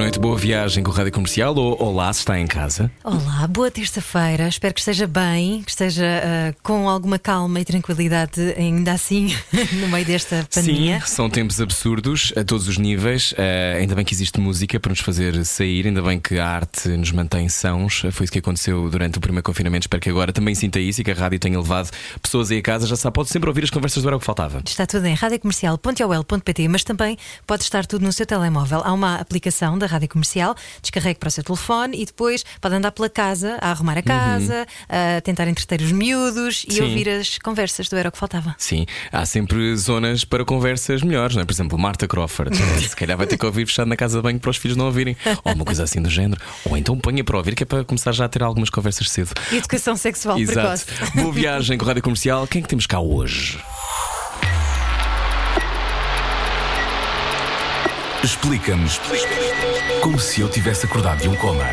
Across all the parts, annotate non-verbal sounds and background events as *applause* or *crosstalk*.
Boa noite, boa viagem com a Rádio Comercial ou Olá, se está em casa. Olá, boa terça-feira. Espero que esteja bem, que esteja ah, com alguma calma e tranquilidade, ainda assim, *laughs* no meio desta pandemia. Sim, são tempos absurdos a todos os níveis. Eh, ainda bem que existe música para nos fazer sair, ainda bem que a arte nos mantém sãos. Foi isso que aconteceu durante o primeiro confinamento. Espero que agora também sinta isso e que a rádio tenha levado pessoas aí a casa. Já sabe, pode sempre ouvir as conversas do Era o que Faltava. Está tudo em radiocomercial.ol.pt, mas também pode estar tudo no seu telemóvel. Há uma aplicação da Rádio Comercial, descarregue para o seu telefone e depois pode andar pela casa a arrumar a casa, a tentar entreter os miúdos e Sim. ouvir as conversas do Era o que Faltava. Sim, há sempre zonas para conversas melhores, não é? Por exemplo, Marta Crawford. *laughs* Se calhar vai ter que ouvir fechado na casa de banho para os filhos não ouvirem. *laughs* Ou uma coisa assim do género. Ou então ponha para ouvir, que é para começar já a ter algumas conversas cedo. Educação sexual Exato. precoce. Boa viagem com a Rádio Comercial. Quem é que temos cá hoje? Explica-nos como se eu tivesse acordado de um coma.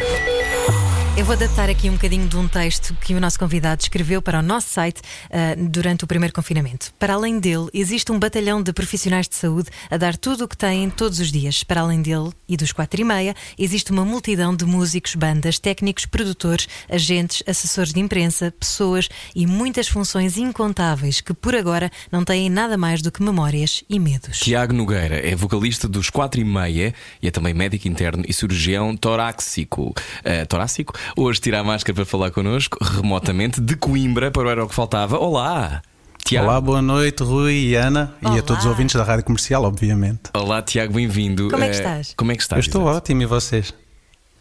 Eu vou adaptar aqui um bocadinho de um texto que o nosso convidado escreveu para o nosso site ah, durante o primeiro confinamento. Para além dele, existe um batalhão de profissionais de saúde a dar tudo o que têm todos os dias. Para além dele e dos quatro e meia, existe uma multidão de músicos, bandas, técnicos, produtores, agentes, assessores de imprensa, pessoas e muitas funções incontáveis que por agora não têm nada mais do que memórias e medos. Tiago Nogueira é vocalista dos 4 e meia e é também médico interno e cirurgião torácico. Eh, torácico? Hoje tira a máscara para falar connosco, remotamente, de Coimbra, para o Era o que Faltava. Olá! Tiago. Olá, boa noite, Rui e Ana, Olá. e a todos os ouvintes da Rádio Comercial, obviamente. Olá, Tiago, bem-vindo. Como é que Eh, estás? Como é que estás? Eu estou Exato. ótimo e vocês?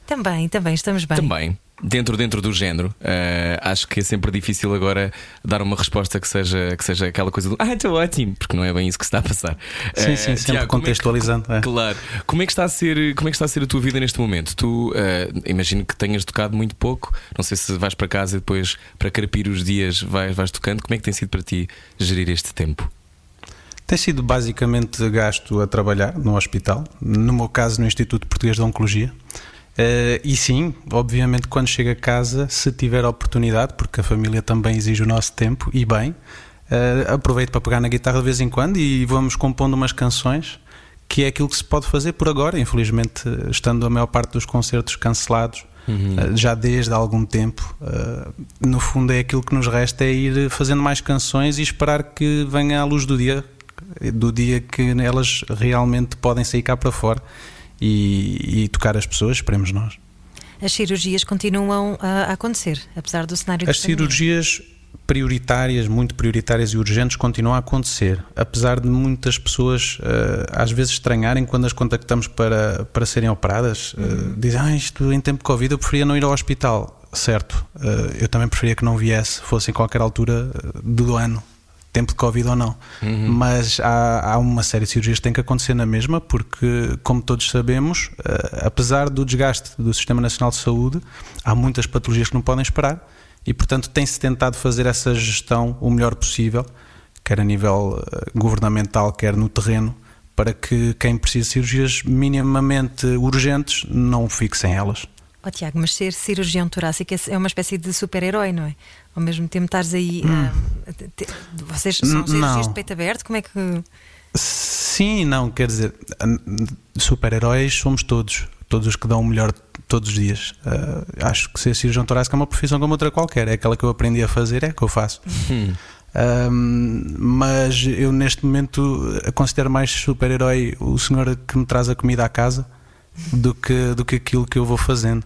Também, também, estamos bem. Também. Dentro, dentro do género, eh, acho que é sempre difícil agora dar uma resposta que seja, que seja aquela coisa do Ah, estou ótimo, porque não é bem isso que se está a passar. Sim, Eh, sim, sempre Tiago, como é que- contextualizando. é. Claro. Como é que está a ser, como é que está a ser a tua vida neste momento? Tu eh, imagino que tenhas tocado muito pouco. Não sei se vais para casa e depois para carpir os dias vais, vais tocando. Como é que tem sido para ti gerir este tempo? Tem sido basicamente gasto a trabalhar no hospital, no meu caso no Instituto Português de Oncologia. Eh, e sim, obviamente, quando chego a casa, se tiver a oportunidade, porque a família também exige o nosso tempo, e bem, eh, aproveito para pegar na guitarra de vez em quando e vamos compondo umas canções, que é aquilo que se pode fazer por agora. Infelizmente, estando a maior parte dos concertos cancelados, eh, já desde há algum tempo, no fundo é aquilo que nos resta é ir fazendo mais canções e esperar que venha à luz do dia, do dia que elas realmente podem sair cá para fora e, e tocar as pessoas, esperemos nós. As cirurgias continuam a acontecer, apesar do cenário As cirurgias prioritárias, muito prioritárias e urgentes, continuam a acontecer, apesar de muitas pessoas eh, às vezes estranharem quando as contactamos para, para serem operadas. Eh, dizem, ah, isto em tempo de Covid eu preferia não ir ao hospital. Certo, eh, eu também preferia que não viesse, fosse em qualquer altura do ano, tempo de Covid ou não. Mas há, há uma série de cirurgias que têm que acontecer na mesma, porque, como todos sabemos, eh, apesar do desgaste do Sistema Nacional de Saúde, há muitas patologias que não podem esperar e, portanto, tem-se tentado fazer essa gestão o melhor possível, quer a nível eh, governamental, quer no terreno, para que quem precisa de cirurgias minimamente urgentes não fique sem elas. Oh, Tiago, mas ser cirurgião torácico é- é uma espécie de super-herói, não é? Ao mesmo tempo estares aí. ah, te- te- vocês são Hum. cirurgias Não. de peito aberto? Como é que. Sim não, quer dizer, super-heróis somos todos, todos os que dão o melhor todos os dias. Ah, acho que ser cirurgião torácico é uma profissão como outra qualquer, é aquela que eu aprendi a fazer, é que eu faço. Ahm, mas eu neste momento considero mais super-herói o senhor que me traz a comida à casa do que, do que aquilo que eu vou fazendo.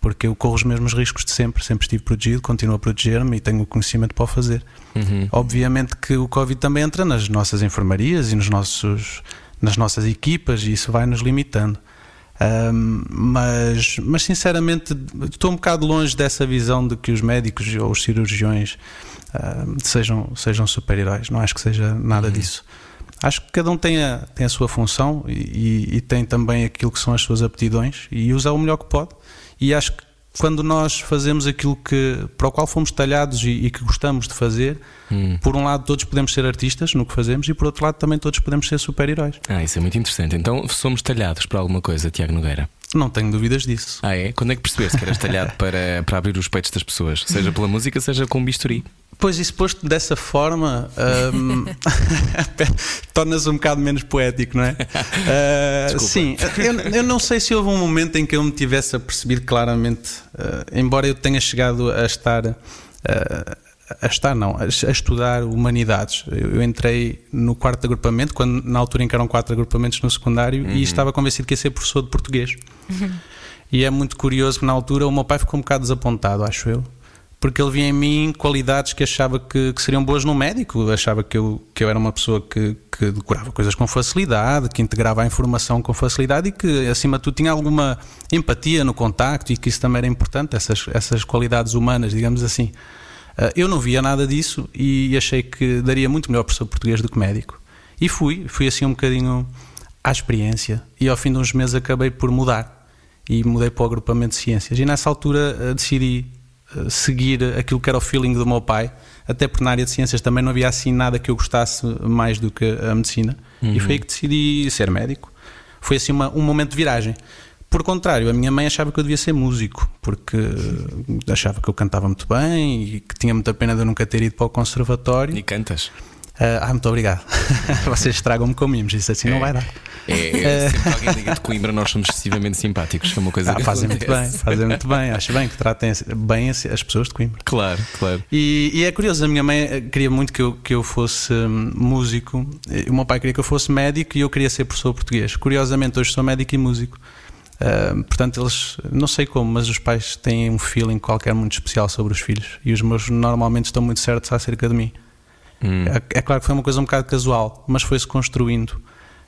Porque eu corro os mesmos riscos de sempre, sempre estive protegido, continuo a proteger-me e tenho o conhecimento para o fazer. Obviamente que o Covid também entra nas nossas enfermarias e nos nossos, nas nossas equipas e isso vai nos limitando. Ahm, mas, mas sinceramente estou um bocado longe dessa visão de que os médicos ou os cirurgiões ahm, sejam, sejam super-heróis. Não acho que seja nada disso. Acho que cada um tem a, tem a sua função e, e- tem também aquilo que são as suas aptidões e usa o melhor que pode. E acho que quando nós fazemos aquilo que, para o qual fomos talhados e, e que gostamos de fazer, hum. por um lado todos podemos ser artistas no que fazemos e por outro lado também todos podemos ser super-heróis. Ah, isso é muito interessante. Então somos talhados para alguma coisa, Tiago Nogueira? Não tenho dúvidas disso. Ah, é? Quando é que percebeste que eras talhado *laughs* para, para abrir os peitos das pessoas? Seja pela música, seja com bisturi? Pois, isso posto dessa forma *laughs* um, torna-se um bocado menos poético, não é? Uh, sim, eu, eu, não sei se houve um momento em que eu me tivesse apercebido claramente, uh, embora eu tenha chegado a estar. Uh, a estar, não, a, estudar humanidades. Eu, eu, entrei no quarto agrupamento, quando, na altura em que eram quatro agrupamentos no secundário, uhum. e estava convencido que ia ser professor de português. Uhum. E é muito curioso que na altura o meu pai ficou um bocado desapontado, acho eu porque ele via em mim qualidades que achava que, que, seriam boas no médico, achava que eu, que eu era uma pessoa que, que, decorava coisas com facilidade, que integrava a informação com facilidade e que, acima de tudo, tinha alguma empatia no contacto e que isso também era importante, essas, essas qualidades humanas, digamos assim. Eh, eu não via nada disso e achei que daria muito melhor professor português do que médico. E fui, fui assim um bocadinho à experiência e ao fim de uns meses acabei por mudar e mudei para o agrupamento de ciências e nessa altura eh, decidi seguir aquilo que era o feeling do meu pai, até porque na área de ciências também não havia assim nada que eu gostasse mais do que a medicina, uhum. e foi aí que decidi ser médico. Foi assim uma, um momento de viragem. Por contrário, a minha mãe achava que eu devia ser músico, porque achava que eu cantava muito bem e que tinha muita pena de eu nunca ter ido para o conservatório. E cantas? Uh, ah, muito obrigado. *laughs* Vocês estragam-me com mimos, isso assim é, não vai dar. É, é sempre que alguém diga de Coimbra, nós somos excessivamente simpáticos. É uma coisa ah, que fazem muito bem, fazem muito bem. Acho bem que tratem bem as pessoas de Coimbra. Claro, claro. E, e é curioso, a minha mãe eh, queria muito que eu, que eu fosse hum, músico, o meu pai queria que eu fosse médico e eu queria ser professor português. Curiosamente, hoje sou médico e músico. Uh, portanto, eles, não sei como, mas os pais têm um feeling qualquer muito especial sobre os filhos e os meus normalmente estão muito certos acerca de mim. Hum. É, é, claro que foi uma coisa um bocado casual, mas foi-se construindo.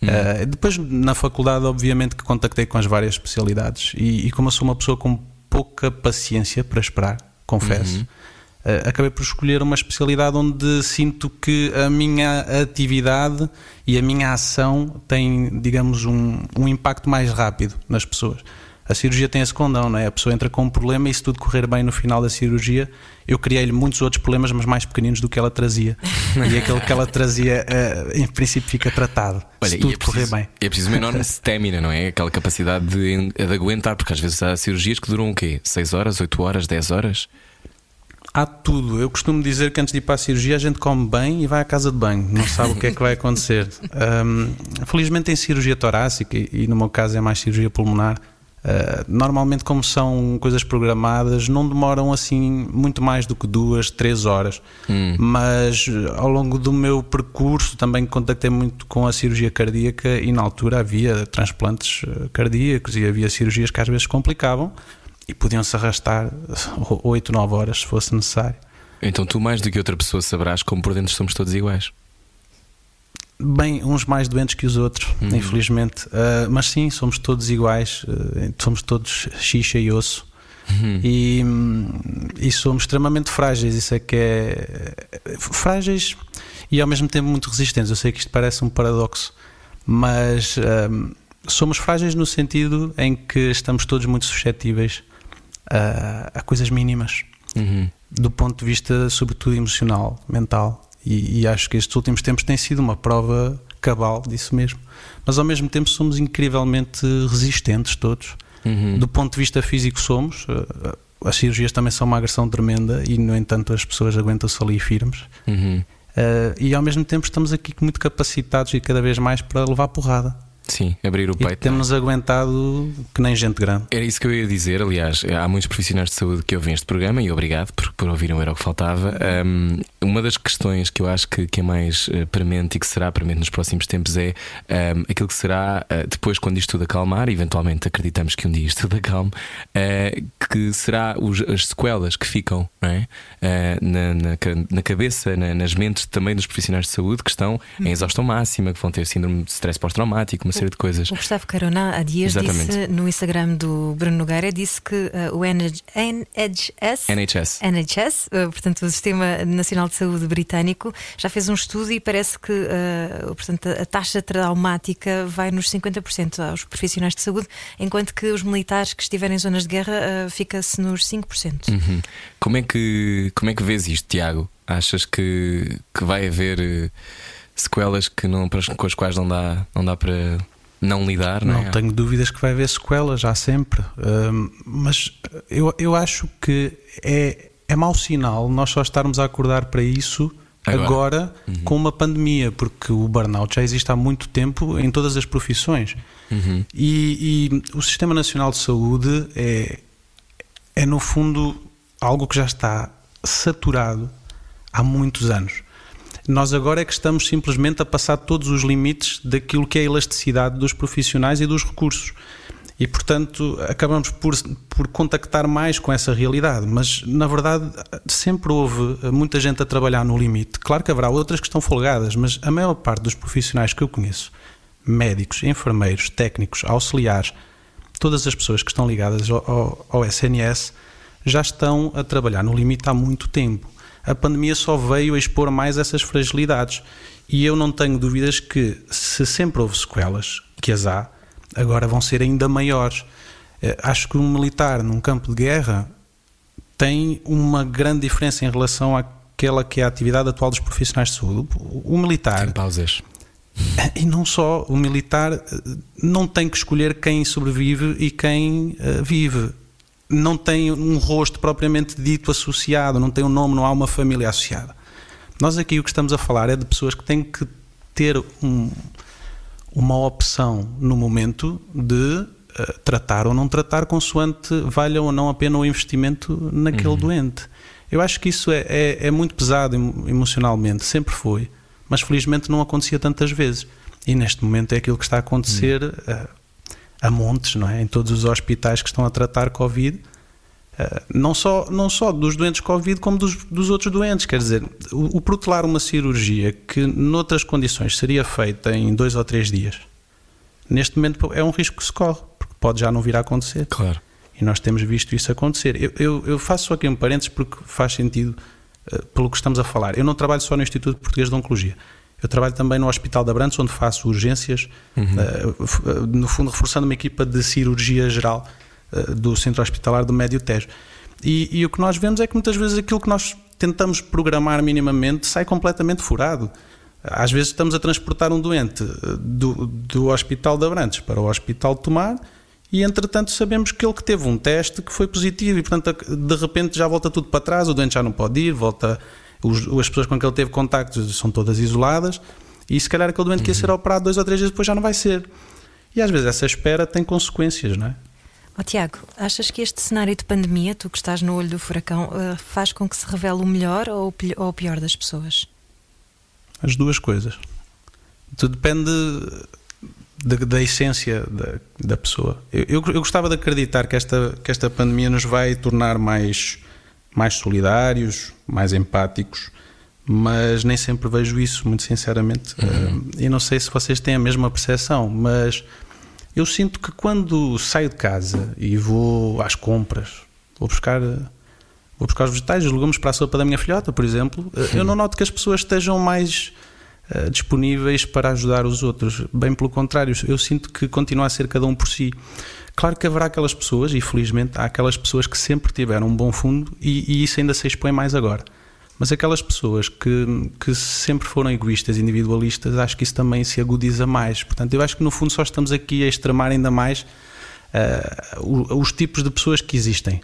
Hum. Uh, depois, na faculdade, obviamente que contactei com as várias especialidades e, e como eu sou uma pessoa com pouca paciência para esperar, confesso, uhum. uh, acabei por escolher uma especialidade onde sinto que a minha atividade e a minha ação têm, digamos, um, um impacto mais rápido nas pessoas. A cirurgia tem esse condão, não é? A pessoa entra com um problema e se tudo correr bem no final da cirurgia, eu criei-lhe muitos outros problemas, mas mais pequeninos do que ela trazia. *laughs* e aquele que ela trazia, uh, em princípio, fica tratado. Olha, se tudo é preciso, correr bem. É preciso uma enorme *laughs* stamina, não é? Aquela capacidade de, de aguentar, porque às vezes há cirurgias que duram o quê? 6 horas, 8 horas, 10 horas? Há tudo. Eu costumo dizer que antes de ir para a cirurgia a gente come bem e vai à casa de banho. Não sabe o que é que vai acontecer. *laughs* Um, felizmente em cirurgia torácica, e no meu caso é mais cirurgia pulmonar, Uh, normalmente, como são coisas programadas, não demoram assim muito mais do que duas, três horas. Hum. Mas ao longo do meu percurso também contactei muito com a cirurgia cardíaca e na altura havia transplantes eh, cardíacos e havia cirurgias que às vezes complicavam e podiam-se arrastar 8, 9 horas se fosse necessário. Então tu mais do que outra pessoa saberás como por dentro somos todos iguais. Bem, uns mais doentes que os outros, uhum. infelizmente. Uh, mas sim, somos todos iguais, uh, somos todos xixa e osso. Uhum. E, e, somos extremamente frágeis. Isso é que é. Frágeis e ao mesmo tempo muito resistentes. Eu sei que isto parece um paradoxo, mas uh, somos frágeis no sentido em que estamos todos muito suscetíveis a, a coisas mínimas, uhum. do ponto de vista, sobretudo, emocional, mental. E, e, acho que estes últimos tempos têm sido uma prova cabal disso mesmo. Mas ao mesmo tempo somos incrivelmente resistentes todos. Uhum. Do ponto de vista físico somos. Eh, as cirurgias também são uma agressão tremenda e no entanto as pessoas aguentam-se ali firmes. Uhum. Uh, e ao mesmo tempo estamos aqui muito capacitados e cada vez mais para levar porrada. Sim, abrir o peito. E temos aguentado que nem gente grande. Era isso que eu ia dizer. Aliás, há muitos profissionais de saúde que ouvem este programa e obrigado por, por ouvirem, era o que faltava. Um, uma das questões que eu acho que, que é mais uh, premente e que será premente nos próximos tempos é um, aquilo que será uh, depois, quando isto tudo acalmar, eventualmente acreditamos que um dia isto tudo acalme, uh, que será os, as sequelas que ficam é? na, na, na, cabeça, na, nas mentes também dos profissionais de saúde que estão em exaustão máxima, que vão ter síndrome de stress pós-traumático, uma série de coisas. O Gustavo Carona há dias Exatamente. disse no Instagram do Bruno Nogueira disse que uh, o NH NHS, NHS. NHS, uh, portanto o Sistema Nacional de Saúde britânico, já fez um estudo e parece que uh, portanto, a taxa traumática vai nos 50% aos profissionais de saúde, enquanto que os militares que estiverem em zonas de guerra fica-se nos 5%. Uhum. Como, é que, como é que vês isto, Tiago? Achas que, que vai haver eh, sequelas que não, com as quais não dá, não dá para não lidar? Não, Não é? tenho dúvidas que vai haver sequelas, já sempre. Hum, mas eu, eu acho que é, é mau sinal nós só estarmos a acordar para isso Agora. agora, com uma pandemia, porque o burnout já existe há muito tempo em todas as profissões. Uhum. E, e o Sistema Nacional de Saúde é, é, no fundo, algo que já está saturado há muitos anos. Nós agora é que estamos simplesmente a passar todos os limites daquilo que é a elasticidade dos profissionais e dos recursos. E, portanto, acabamos por, por contactar mais com essa realidade. Mas, na verdade, sempre houve muita gente a trabalhar no limite. Claro que haverá outras que estão folgadas, mas a maior parte dos profissionais que eu conheço, médicos, enfermeiros, técnicos, auxiliares, todas as pessoas que estão ligadas ao, ao, ao SNS já estão a trabalhar no limite há muito tempo. A pandemia só veio a expor mais essas fragilidades. E eu não tenho dúvidas que, se sempre houve sequelas, que as há, agora vão ser ainda maiores. Eh, Acho que um militar num campo de guerra tem uma grande diferença em relação àquela que é a atividade atual dos profissionais de saúde. O militar. Tem pausas. *laughs* E não só, o militar eh, não tem que escolher quem sobrevive e quem eh, vive. Não tem um rosto propriamente dito associado, não tem um nome, não há uma família associada. Nós aqui o que estamos a falar é de pessoas que têm que ter um- uma opção no momento de eh, tratar ou não tratar, consoante valha ou não a pena o investimento naquele doente. Eu acho que isso é, é- é muito pesado emo- emocionalmente, sempre foi, mas felizmente não acontecia tantas vezes. E neste momento é aquilo que está a acontecer eh, a montes, não é? Em todos os hospitais que estão a tratar Covid. Uh, não só, não só dos doentes Covid, como dos, dos outros doentes. Quer dizer, o, o protelar uma cirurgia que noutras condições seria feita em dois ou três dias, neste momento é um risco que se corre, porque pode já não vir a acontecer. Claro. E nós temos visto isso acontecer. Eu, eu, eu faço só aqui um parênteses porque faz sentido uh, pelo que estamos a falar. Eu não trabalho só no Instituto Português de Oncologia. Eu trabalho também no Hospital de Abrantes, onde faço urgências, uh, f- uh, no fundo reforçando uma equipa de cirurgia geral uh, do Centro Hospitalar do Médio Tejo. E, e o que nós vemos é que muitas vezes aquilo que nós tentamos programar minimamente sai completamente furado. Às vezes estamos a transportar um doente do, do Hospital de Abrantes para o Hospital de Tomar e entretanto sabemos que ele que teve um teste que foi positivo e portanto de repente já volta tudo para trás, o doente já não pode ir, volta os- as pessoas com quem ele teve contacto são todas isoladas e se calhar aquele doente que ia ser operado dois ou três dias depois já não vai ser. E às vezes essa espera tem consequências, não é? Ó Tiago, achas que este cenário de pandemia, tu que estás no olho do furacão, uh, faz com que se revele o melhor ou o pi- ou o pior das pessoas? As duas coisas. Tudo depende da, da essência da, da pessoa. Eu, eu, eu gostava de acreditar que esta, que esta pandemia nos vai tornar mais, mais solidários, mais empáticos, mas nem sempre vejo isso, muito sinceramente. Eh, E não sei se vocês têm a mesma percepção, mas eu sinto que quando saio de casa e vou às compras, vou buscar. Vou buscar os vegetais, os legumes para a sopa da minha filhota, por exemplo. eh, Eu não noto que as pessoas estejam mais eh, disponíveis para ajudar os outros. Bem pelo contrário, eu sinto que continua a ser cada um por si. Claro que haverá aquelas pessoas, e felizmente há aquelas pessoas que sempre tiveram um bom fundo e, e isso ainda se expõe mais agora. Mas aquelas pessoas que, que sempre foram egoístas, individualistas, acho que isso também se agudiza mais. Portanto, eu acho que no fundo só estamos aqui a extremar ainda mais o- os tipos de pessoas que existem.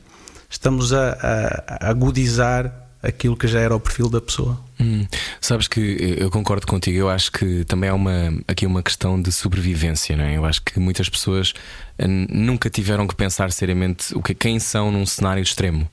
Estamos a, a- a agudizar aquilo que já era o perfil da pessoa. Hum, sabes que eu concordo contigo. Eu acho que também há uma, aqui uma questão de sobrevivência, não é? Eu acho que muitas pessoas eh, nunca tiveram que pensar seriamente o que, quem são num cenário extremo.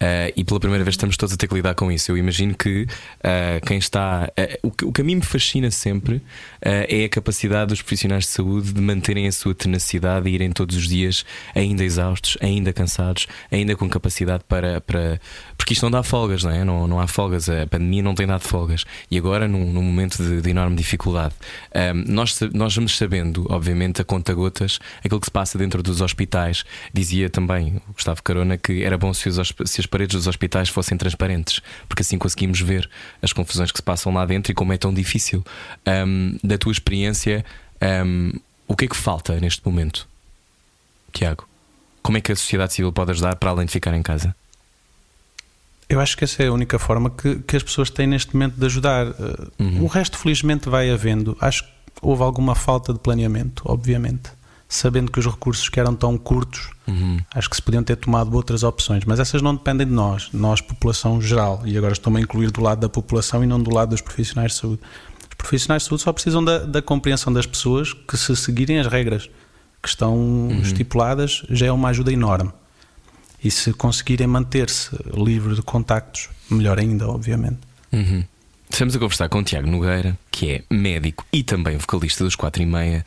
Eh, e pela primeira vez estamos todos a ter que lidar com isso. Eu imagino que eh, quem está. eh, o, que, o que a mim me fascina sempre é a capacidade dos profissionais de saúde de manterem a sua tenacidade e irem todos os dias ainda exaustos, ainda cansados, ainda com capacidade para. para porque isto não dá folgas, não é? Não, não há folgas. A pandemia não tem tem dado folgas. E agora, num, num momento de, de, enorme dificuldade, um, nós, nós vamos sabendo, obviamente, a conta-gotas, aquilo que se passa dentro dos hospitais. Dizia também o Gustavo Carona que era bom se, os, se as paredes dos hospitais fossem transparentes, porque assim conseguimos ver as confusões que se passam lá dentro e como é tão difícil. Um, da tua experiência, um, o que é que falta neste momento, Tiago? Como é que a sociedade civil pode ajudar para além de ficar em casa? Eu acho que essa é a única forma que, que as pessoas têm neste momento de ajudar. Uhum. O resto, felizmente, vai havendo. Acho que houve alguma falta de planeamento, obviamente. Sabendo que os recursos que eram tão curtos, uhum. acho que se podiam ter tomado outras opções. Mas essas não dependem de nós, nós, população geral. E agora estou-me a incluir do lado da população e não do lado dos profissionais de saúde. Os profissionais de saúde só precisam da, da compreensão das pessoas que, se seguirem as regras que estão uhum. estipuladas, já é uma ajuda enorme. E se conseguirem manter-se livre de contactos, melhor ainda, obviamente. Uhum. Estamos a conversar com o Tiago Nogueira, que é médico e também vocalista dos 4 e meia.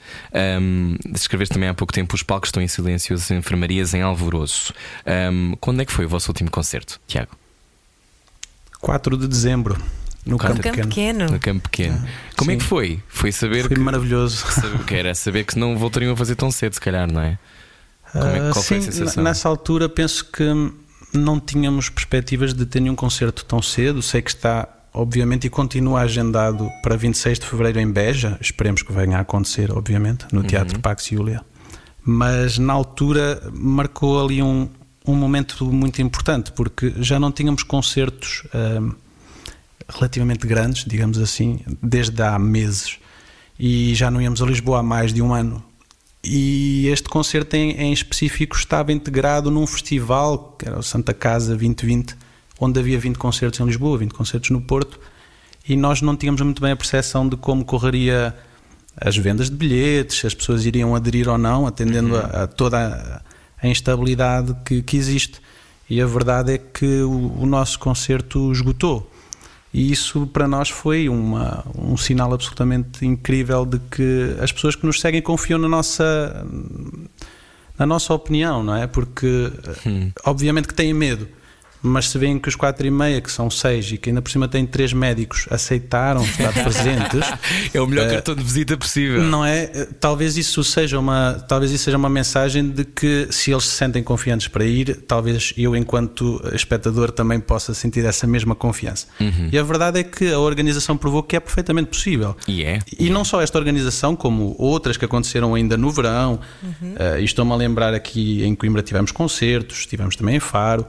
Um, escreveste também há pouco tempo Os Palcos Estão em Silêncio, as Enfermarias em Alvoroço. Um, quando é que foi o vosso último concerto, Tiago? 4 de dezembro. No campo, campo pequeno. pequeno. No campo pequeno. Ah, Como sim. é que foi? Foi saber foi que. maravilhoso. Saber, que era saber que não voltariam a fazer tão cedo, se calhar, não é? Como é, qual Sim, foi a sensação? Nessa altura penso que não tínhamos perspectivas de ter nenhum concerto tão cedo. Sei que está, obviamente, e continua agendado para 26 de fevereiro em Beja. Esperemos que venha a acontecer, obviamente, no Teatro uhum. Pax Julia. Mas na altura marcou ali um, um momento muito importante, porque já não tínhamos concertos uh, relativamente grandes, digamos assim, desde há meses. E já não íamos a Lisboa há mais de um ano e este concerto em, em, específico estava integrado num festival, que era o Santa Casa 2020, onde havia 20 concertos em Lisboa, 20 concertos no Porto, e nós não tínhamos muito bem a percepção de como correria as vendas de bilhetes, se as pessoas iriam aderir ou não, atendendo uhum. a, a, toda a, a instabilidade que, que, existe. E a verdade é que o, o nosso concerto esgotou. E isso para nós foi uma, um sinal absolutamente incrível de que as pessoas que nos seguem confiam na nossa, na nossa opinião, não é? Porque, hum. obviamente, que têm medo mas se veem que os 4 e meia, que são 6 e que ainda por cima têm 3 médicos, aceitaram estar *laughs* presentes. é o melhor uh, cartão de visita possível. Não é? Talvez isso seja uma, talvez isso seja uma mensagem de que se eles se sentem confiantes para ir, talvez eu, enquanto espectador, também possa sentir essa mesma confiança. Uhum. E a verdade é que a organização provou que é perfeitamente possível. E é. E não só esta organização, como outras que aconteceram ainda no verão. Uhum. Uh, e estou-me a lembrar aqui em Coimbra tivemos concertos, tivemos também em Faro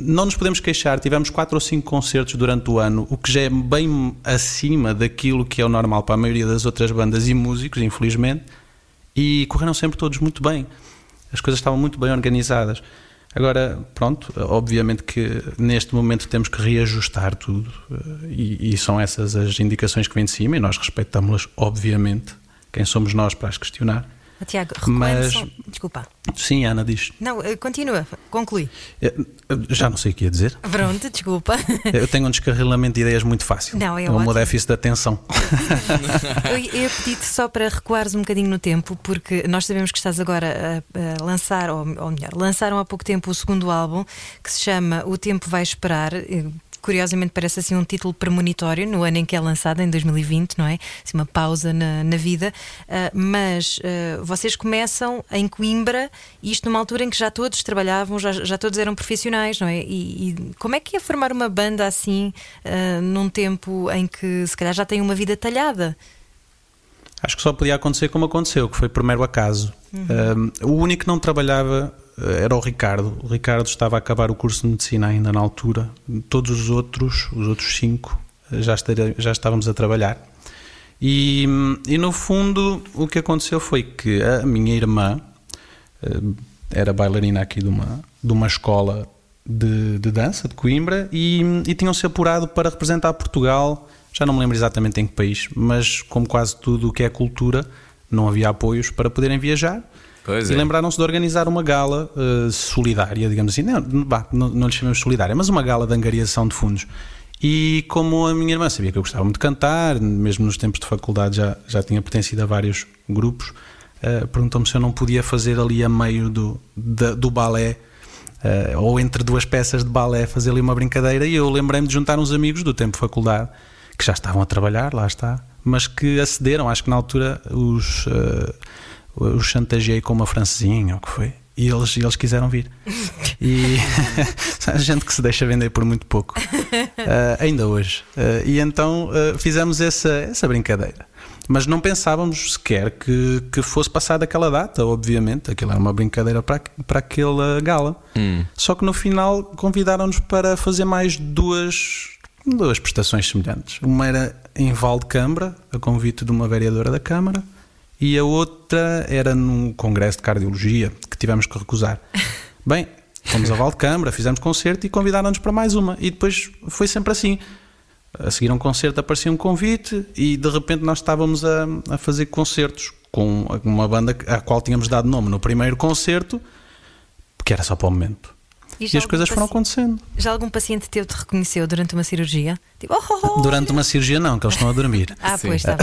não nos podemos queixar, tivemos quatro ou cinco concertos durante o ano, o que já é bem acima daquilo que é o normal para a maioria das outras bandas e músicos, infelizmente, e correram sempre todos muito bem. As coisas estavam muito bem organizadas. Agora, pronto, obviamente que neste momento temos que reajustar tudo eh, e, e são essas as indicações que vêm de cima e nós respeitamos-las, obviamente. Quem somos nós para as questionar? Tiago, Mas... Só... Desculpa. Sim, Ana diz. Não, eh, continua, conclui. Eu, já não sei o que ia dizer. Pronto, desculpa. *laughs* Eu tenho um descarrilamento de ideias muito fácil. Não, é um déficit de atenção. *laughs* eu ia pedir-te só para recuares um bocadinho no tempo, porque nós sabemos que estás agora a, a lançar, ou, ou melhor, lançaram há pouco tempo o segundo álbum que se chama O Tempo Vai Esperar curiosamente parece assim um título premonitório no ano em que é lançado, em 2020, não é? Assim, uma pausa na, na vida. Uh, mas uh, vocês começam em Coimbra, isto numa altura em que já todos trabalhavam, já, já todos eram profissionais, não é? E, e como é que é formar uma banda assim, uh, num tempo em que se calhar já tem uma vida talhada? Acho que só podia acontecer como aconteceu, que foi primeiro acaso. Uhum. o único que não trabalhava era o Ricardo. O Ricardo estava a acabar o curso de medicina ainda na altura. Todos os outros, os outros cinco, eh, já, já estávamos a trabalhar. E, e no fundo o que aconteceu foi que a minha irmã eh, era bailarina aqui de uma, de uma escola de, de dança de Coimbra e, e tinham-se apurado para representar Portugal. Já não me lembro exatamente em que país, mas como quase tudo o que é cultura, não havia apoios para poderem viajar. Pois e é. lembraram-se de organizar uma gala uh, solidária, digamos assim, não, bah, não, não lhe chamamos solidária, mas uma gala de angariação de fundos. E como a minha irmã sabia que eu gostava muito de cantar, mesmo nos tempos de faculdade já, já tinha pertencido a vários grupos, uh, perguntou-me se eu não podia fazer ali a meio do, da, do balé Uh, ou entre duas peças de balé fazer ali uma brincadeira e eu lembrei-me de juntar uns amigos do tempo de faculdade que já estavam a trabalhar, lá está, mas que acederam, acho que na altura os, uh, os chantageei com uma francesinha, ou o que foi, e eles, eles quiseram vir. *laughs* E *laughs* a gente que se deixa vender por muito pouco, uh, *laughs* ainda hoje. Uh, e então fizemos essa, essa brincadeira mas não pensávamos sequer que, que fosse passar daquela data, obviamente. Aquilo era uma brincadeira para, para aquela gala. Hum. Só que no final convidaram-nos para fazer mais duas, duas prestações semelhantes. Uma era em Valdecambra, a convite de uma vereadora da Câmara, e a outra era num congresso de cardiologia que tivemos que recusar. *laughs* Bem, fomos a Valdecambra, fizemos concerto e convidaram-nos para mais uma. E depois foi sempre assim a seguir a um concerto aparecia um convite e de repente nós estávamos a, a fazer concertos com uma banda à qual tínhamos dado nome no primeiro concerto, que era só para o momento. E, e as coisas foram acontecendo. Já algum paciente teu te reconheceu durante uma cirurgia? Tipo, oh, oh, oh, durante uma cirurgia não, que eles estão a dormir. *laughs* ah, Sim. pois está.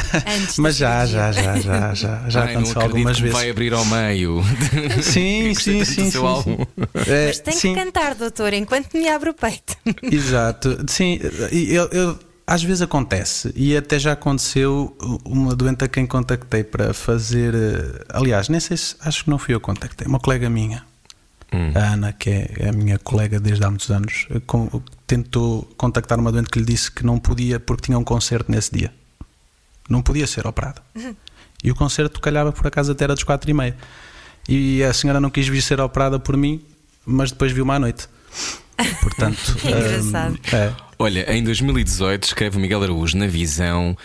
*laughs* Mas já, já, já, já, já, já Ai, aconteceu algumas vezes. vai abrir ao meio. *laughs* Sim, sim, sim. sim, É, Mas tem sim. que cantar, doutor, enquanto me abre o peito. Exato. Sim, eu, eu às vezes acontece e até já aconteceu uma doente a quem contactei para fazer. Eh, aliás, nem sei se acho que não fui eu que contactei, uma colega minha Hum. A Ana, que é a minha colega desde há muitos anos, tentou contactar uma doente que lhe disse que não podia porque tinha um concerto nesse dia. Não podia ser operada. Uhum. E o concerto calhava por acaso até era dos quatro e meia. E a senhora não quis vir ser operada por mim, mas depois viu-me à noite. *laughs* Portanto, que engraçado. Um, é. Olha, em 2018 escreve Miguel Araújo na Visão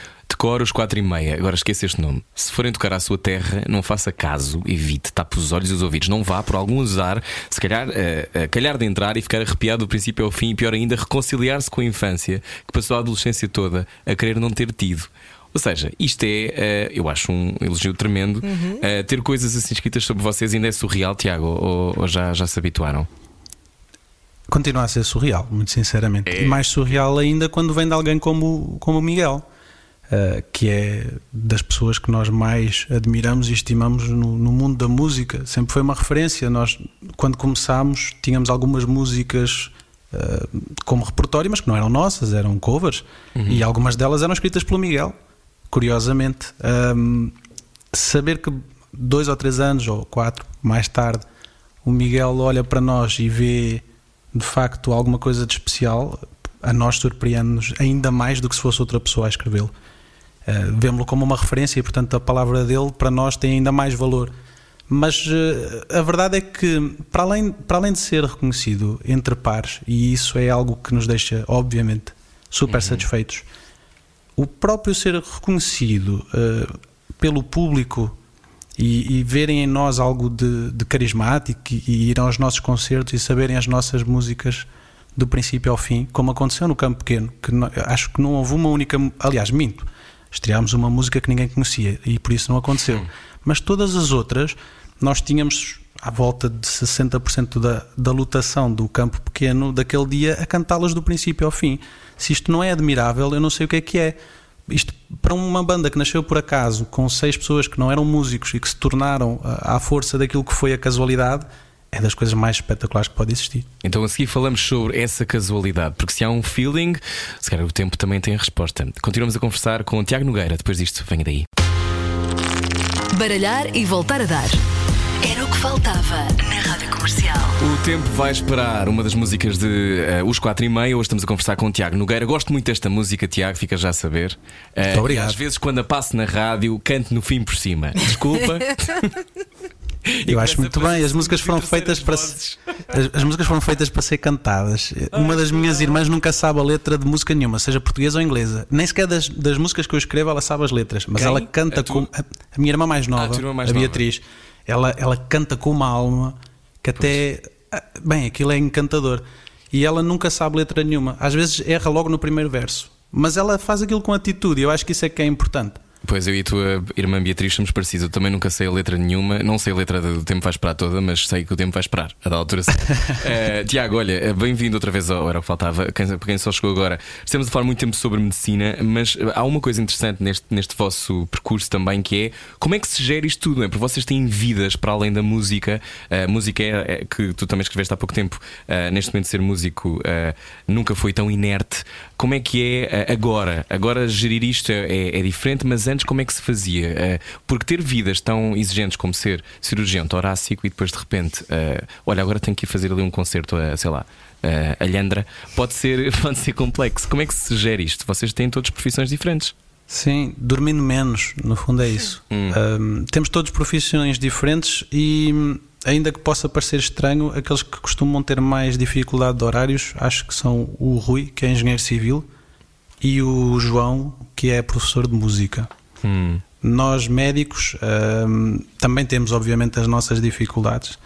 Decora os quatro e meia. Agora esqueça este nome. Se forem tocar à sua terra, não faça caso, evite, tape os olhos e os ouvidos. Não vá por algum usar, se calhar, uh, uh, calhar de entrar e ficar arrepiado do princípio ao fim e pior ainda, reconciliar-se com a infância que passou a adolescência toda a querer não ter tido. Ou seja, isto é, uh, eu acho um elogio tremendo. Uhum. Uh, ter coisas assim escritas sobre vocês ainda é surreal, Tiago, ou, ou já, já se habituaram? Continua a ser surreal, muito sinceramente. É. E mais surreal ainda quando vem de alguém como, como o Miguel. Uh, que é das pessoas que nós mais admiramos e estimamos no, no, mundo da música. Sempre foi uma referência. Nós, quando começámos, tínhamos algumas músicas uh, como repertório, mas que não eram nossas, eram covers, uhum. e algumas delas eram escritas pelo Miguel, curiosamente. Um, saber que dois ou três anos, ou quatro mais tarde, o Miguel olha para nós e vê de facto alguma coisa de especial, a nós surpreende-nos ainda mais do que se fosse outra pessoa a escrevê-lo. Uh, Vemo-lo como uma referência e, portanto, a palavra dele para nós tem ainda mais valor. Mas uh, a verdade é que, para além, para além de ser reconhecido entre pares, e isso é algo que nos deixa, obviamente, super uhum. satisfeitos, o próprio ser reconhecido uh, pelo público e, e, verem em nós algo de, de carismático e, e ir aos nossos concertos e saberem as nossas músicas do princípio ao fim, como aconteceu no Campo Pequeno, que não, acho que não houve uma única. Aliás, minto estreámos uma música que ninguém conhecia e por isso não aconteceu. Hum. Mas todas as outras, nós tínhamos à volta de 60% da, da lotação do campo pequeno daquele dia a cantá-las do princípio ao fim. Se isto não é admirável, eu não sei o que é que é. Isto, para uma banda que nasceu por acaso, com seis pessoas que não eram músicos e que se tornaram à força daquilo que foi a casualidade, é das coisas mais espetaculares que pode existir. Então a seguir falamos sobre essa casualidade, porque se há um feeling, se calhar o tempo também tem a resposta. Continuamos a conversar com o Tiago Nogueira, depois disto, venha daí. Baralhar e voltar a dar. Era o que faltava na Rádio Comercial. O tempo vai esperar uma das músicas de uh, Os 4 e meia. Hoje estamos a conversar com o Tiago Nogueira. Gosto muito desta música, Tiago, fica já a saber. Uh, muito obrigado. Às vezes, quando a passo na rádio, canto no fim por cima. Desculpa. *laughs* *laughs* Eu acho muito bem. As músicas foram feitas para as, as, músicas foram feitas para ser cantadas. *laughs* Uma das minhas irmãs nunca sabe a letra de música nenhuma, seja portuguesa ou inglesa. Nem sequer das, das músicas que eu escrevo ela sabe as letras, mas Quem? ela canta a com a, a, minha irmã mais nova, ah, a, mais a Beatriz. Nova. Ela, ela canta com uma alma que até pois. bem, aquilo é encantador. E ela nunca sabe letra nenhuma. Às vezes erra logo no primeiro verso, mas ela faz aquilo com atitude. Eu acho que isso é que é importante. Pois eu e a tua irmã Beatriz somos parecidos. Eu também nunca sei a letra nenhuma. Não sei a letra do Tempo Vai Esperar toda, mas sei que o tempo vai esperar. A da altura sim. uh, *laughs* Tiago, olha, eh, bem-vindo outra vez ao Era o que Faltava. Quem, para quem só chegou agora, estamos a falar muito tempo sobre medicina, mas há uma coisa interessante neste, neste vosso percurso também que é como é que se gera isto tudo? É? Porque vocês têm vidas para além da música. A música é, é que tu também escreveste há pouco tempo. Uh, neste momento, ser músico uh, nunca foi tão inerte. Como é que é agora? Agora gerir isto é, é, é diferente, mas antes como é que se fazia? Uh, porque ter vidas tão exigentes como ser cirurgião torácico e depois de repente, uh, olha, agora tenho que ir fazer ali um concerto a, sei lá, a Lhandra, pode ser, *laughs* pode ser complexo. Como é que se gera isto? Vocês têm todas profissões diferentes. Sim, dormindo menos, no fundo é isso. Hum. Um, temos todos profissões diferentes e ainda que possa parecer estranho, aqueles que costumam ter mais dificuldade de horários, acho que são o Rui, que é engenheiro civil, e o João, que é professor de música. Hum. Nós, médicos, também temos, obviamente, as nossas dificuldades,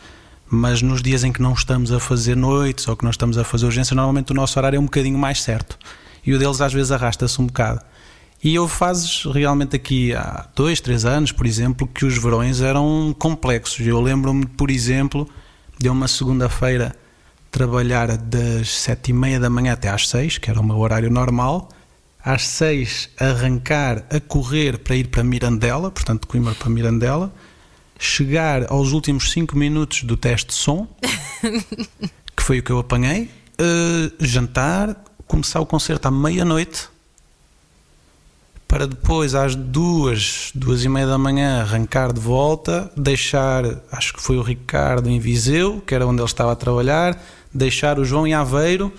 mas nos dias em que não estamos a fazer noites ou que não estamos a fazer urgência, normalmente o nosso horário é um bocadinho mais certo. E o deles, às vezes, arrasta-se um bocado. E houve fases realmente aqui há dois, três anos, por exemplo, que os verões eram complexos. Eu lembro-me, por exemplo, de uma segunda-feira trabalhar das sete e meia da manhã até às seis, que era o meu horário normal, às seis arrancar a correr para ir para Mirandela, portanto de Coimbra para Mirandela, chegar aos últimos cinco minutos do teste de som, *laughs* que foi o que eu apanhei, uh, jantar, começar o concerto à meia-noite, para depois às duas, duas e meia da manhã arrancar de volta, deixar, acho que foi o Ricardo em Viseu, que era onde ele estava a trabalhar, deixar o João em Aveiro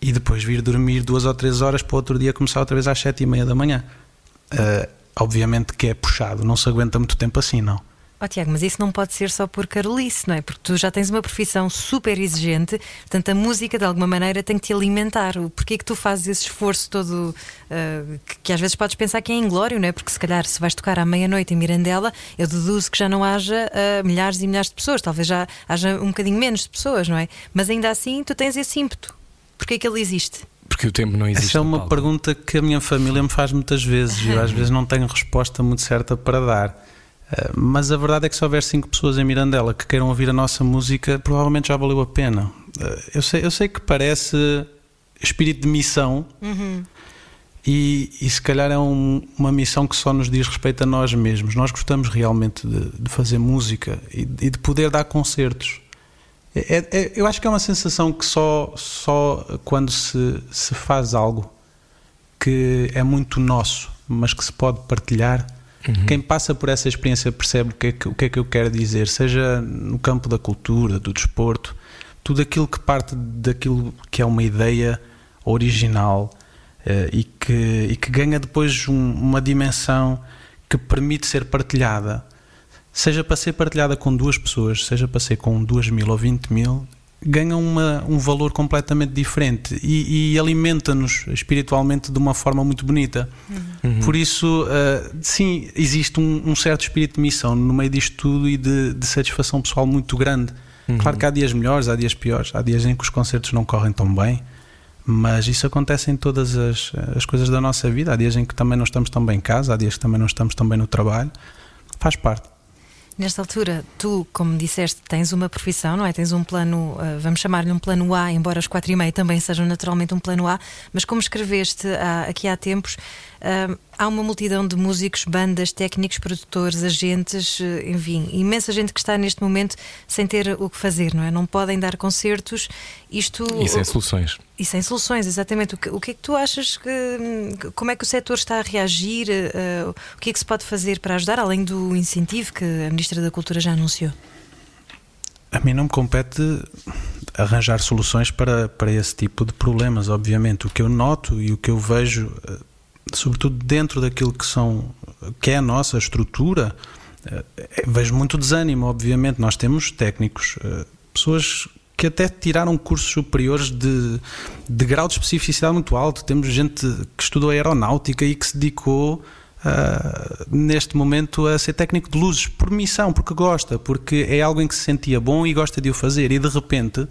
e depois vir dormir duas ou três horas para outro dia começar outra vez às sete e meia da manhã. Uh, obviamente que é puxado, não se aguenta muito tempo assim, não. Oh, Tiago, mas isso não pode ser só por carolice, não é? Porque tu já tens uma profissão super exigente, portanto a música de alguma maneira tem que te alimentar. Porquê que tu fazes esse esforço todo uh, que, que, às vezes podes pensar que é inglório, não é? Porque se calhar se vais tocar à meia-noite em Mirandela, eu deduzo que já não haja uh, milhares e milhares de pessoas, talvez já haja um bocadinho menos de pessoas, não é? Mas ainda assim tu tens esse ímpeto. Porquê que ele existe? Porque o tempo não existe. Essa é uma pergunta que a minha família me faz muitas vezes e eu às vezes não tenho resposta muito certa para dar. Eh, mas a verdade é que se houver cinco pessoas em Mirandela que queiram ouvir a nossa música, provavelmente já valeu a pena. Eh, eu sei, eu sei que parece espírito de missão uhum. e, e, se calhar é um, uma missão que só nos diz respeito a nós mesmos. Nós gostamos realmente de, de fazer música e, e, de poder dar concertos. É, é, eu acho que é uma sensação que só, só quando se, se faz algo que é muito nosso, mas que se pode partilhar, uhum. quem passa por essa experiência percebe o que, é que, o que é que eu quero dizer, seja no campo da cultura, do desporto, tudo aquilo que parte daquilo que é uma ideia original uh, e, que, e que ganha depois um, uma dimensão que permite ser partilhada seja para ser partilhada com duas pessoas, seja para ser com duas mil ou vinte mil, ganha uma, um valor completamente diferente e, e alimenta-nos espiritualmente de uma forma muito bonita. Uhum. Por isso, uh, sim, existe um, um, certo espírito de missão no meio disto tudo e de, de satisfação pessoal muito grande. Uhum. Claro que há dias melhores, há dias piores, há dias em que os concertos não correm tão bem, mas isso acontece em todas as, as coisas da nossa vida. Há dias em que também não estamos tão bem em casa, há dias que também não estamos tão bem no trabalho. Faz parte. Nesta altura, tu, como disseste, tens uma profissão, não é? Tens um plano, uh, vamos chamar-lhe um plano A, embora os quatro e meio também sejam naturalmente um plano A, mas como escreveste há, aqui há tempos, há uma multidão de músicos, bandas, técnicos, produtores, agentes, uh, enfim, imensa gente que está neste momento sem ter o que fazer, não é? Não podem dar concertos, isto... E sem soluções. E sem soluções, exatamente. O que, o que é que tu achas que. Como é que o setor está a reagir? Uh, o que é que se pode fazer para ajudar, além do incentivo que a Ministra da Cultura já anunciou? A mim não me compete arranjar soluções para, para esse tipo de problemas, obviamente. O que eu noto e o que eu vejo, eh, sobretudo dentro daquilo que são que é a nossa estrutura, eh, vejo muito desânimo, obviamente. Nós temos técnicos, pessoas que até tiraram cursos superiores de, de grau de especificidade muito alto. Temos gente que estudou aeronáutica e que se dedicou uh, neste momento a ser técnico de luzes por missão, porque gosta, porque é algo em que se sentia bom e gosta de o fazer. E de repente uh,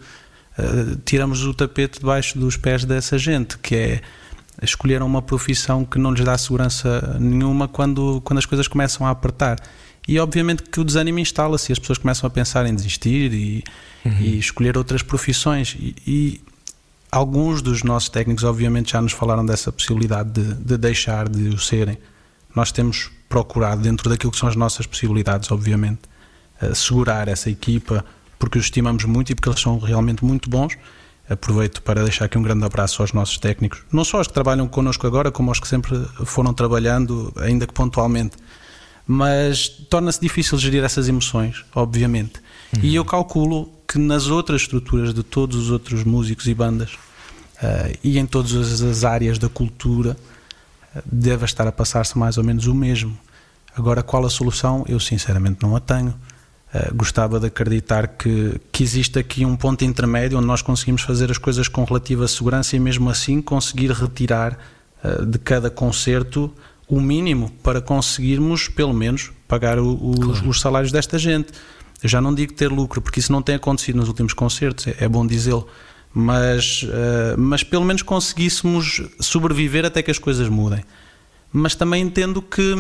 tiramos o tapete debaixo dos pés dessa gente, que é escolheram uma profissão que não lhes dá segurança nenhuma quando, quando as coisas começam a apertar. E obviamente que o desânimo instala-se e as pessoas começam a pensar em desistir e, uhum. e escolher outras profissões. E, e, alguns dos nossos técnicos, obviamente, já nos falaram dessa possibilidade de, de deixar de o serem. Nós temos procurado, dentro daquilo que são as nossas possibilidades, obviamente, segurar essa equipa, porque os estimamos muito e porque eles são realmente muito bons. Aproveito para deixar aqui um grande abraço aos nossos técnicos, não só aos que trabalham connosco agora, como aos que sempre foram trabalhando, ainda que pontualmente. Mas torna-se difícil gerir essas emoções, obviamente. Uhum. E eu calculo que nas outras estruturas de todos os outros músicos e bandas uh, e em todas as áreas da cultura uh, deve estar a passar-se mais ou menos o mesmo. Agora, qual a solução? Eu sinceramente não a tenho. Uh, gostava de acreditar que, que existe aqui um ponto intermédio onde nós conseguimos fazer as coisas com relativa segurança e mesmo assim conseguir retirar uh, de cada concerto o mínimo para conseguirmos, pelo menos, pagar o, o, claro. os salários desta gente. Eu já não digo ter lucro, porque isso não tem acontecido nos últimos concertos, é, é bom dizê-lo, mas, uh, mas pelo menos conseguíssemos sobreviver até que as coisas mudem mas também entendo que,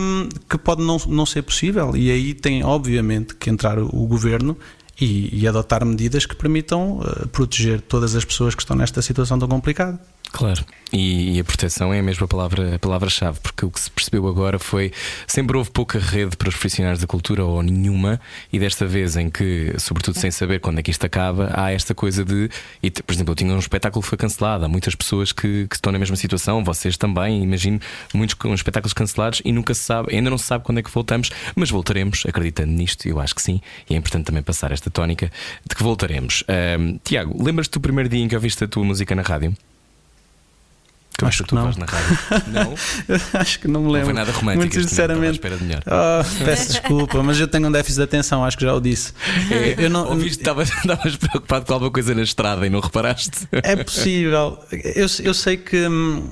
que pode não, não ser possível e aí tem obviamente que entrar o governo e, e adotar medidas que permitam uh, proteger todas as pessoas que estão nesta situação tão complicada. Claro, e, e, a proteção é a mesma palavra, a palavra-chave, porque o que se percebeu agora foi sempre houve pouca rede para os profissionais da cultura ou nenhuma, e desta vez em que, sobretudo sem saber quando é que isto acaba, há esta coisa de. E, por exemplo, eu tinha um espetáculo que foi cancelado, há muitas pessoas que, que estão na mesma situação, vocês também, imagino, muitos espetáculos cancelados e nunca se sabe, ainda não se sabe quando é que voltamos, mas voltaremos, acreditando nisto, eu acho que sim, e é importante também passar esta tónica de que voltaremos. Um, Tiago, lembras-te do primeiro dia em que ouviste a tua música na rádio? Que acho que não. Na rádio. *laughs* Não? *laughs* acho que não me lembro. Não foi nada romântico. Muito sinceramente. Espera de melhor. Oh, peço desculpa, mas eu tenho um déficit de atenção, acho que já o disse. É, eu não, Ouviste, estavas, estavas preocupado com alguma coisa na estrada e não reparaste? É possível. Eu, eu sei que. Hum,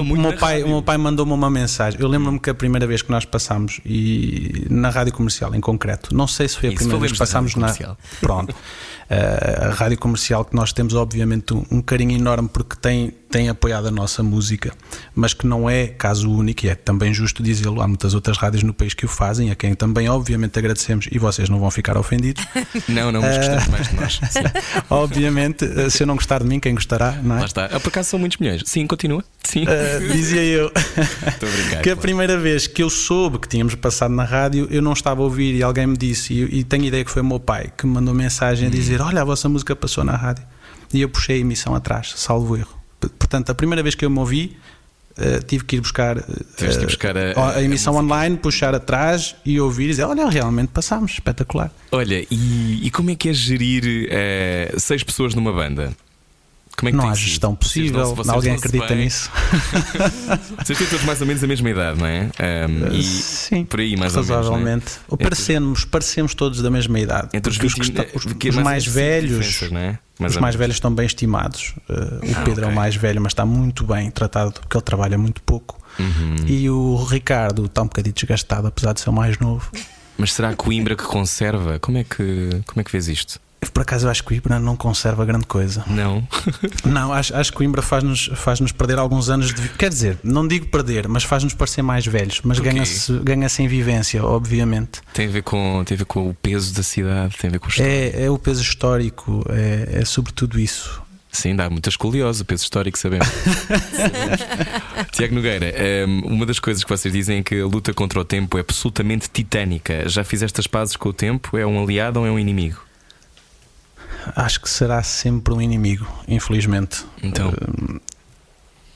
o meu pai, o meu pai mandou-me uma mensagem. Eu lembro-me que a primeira vez que nós passámos, e na rádio comercial em concreto, não sei se foi a Isso primeira vez que passámos na. Pronto. Uh, *laughs* a rádio comercial que nós temos, obviamente, um, um carinho enorme porque tem, tem apoiado a nossa música, mas que não é caso único e é também justo dizê-lo. Há muitas outras rádios no país que o fazem, a quem também, obviamente, agradecemos e vocês não vão ficar ofendidos. *laughs* Não, não, mas gostamos uh, mais de nós. *laughs* obviamente, uh, se eu não gostar de mim, quem gostará, não é? Lá está. Ah, por acaso são muitos milhões. Sim, continua. Sim. Uh, dizia eu *laughs* brincar, que a primeira vez que eu soube que tínhamos passado na rádio, eu não estava a ouvir e alguém me disse, e, e tenho ideia que foi o meu pai que me mandou mensagem a dizer: Olha, a vossa música passou na rádio. E eu puxei a emissão atrás, salvo erro. Portanto, a primeira vez que eu me ouvi, uh, tive que ir buscar, uh, buscar a, a, a, emissão a online, puxar atrás e ouvir e dizer: Olha, realmente passámos, espetacular. Olha, e, e como é que é gerir seis pessoas numa banda? Como é que não há gestão possível, vocês não, alguém acredita bem. nisso. *laughs* vocês têm todos mais ou menos a mesma idade, não é? Um, e Sim, por aí mais razoavelmente. Ou, menos, parecemos, parecemos todos da mesma idade. Entre os, 20, os, os, os mais velhos. É? Mais os mais velhos estão bem estimados. Uh, o ah, Pedro okay. é o mais velho, mas está muito bem tratado porque ele trabalha muito pouco. Uhum. E o Ricardo está um bocadinho desgastado, apesar de ser o mais novo. Mas será Coimbra que conserva? Como é que, como é que vês isto? Por acaso eu acho que Coimbra não conserva grande coisa. Não. *laughs* não, acho, acho que Coimbra faz-nos faz -nos perder alguns anos de. Quer dizer, não digo perder, mas faz-nos parecer mais velhos. Mas ganha-se ganha em vivência, obviamente. Tem a, ver com, tem a ver com o peso da cidade, tem a ver com o É, é o peso histórico, é, é sobretudo isso. Sim, dá muita escoliose, o peso histórico, sabemos. *laughs* Tiago Nogueira, ehm, uma das coisas que vocês dizem é que a luta contra o tempo é absolutamente titânica. Já fizeste as pazes com o tempo? É um aliado ou é um inimigo? Acho que será sempre um inimigo, infelizmente. Então. Uh,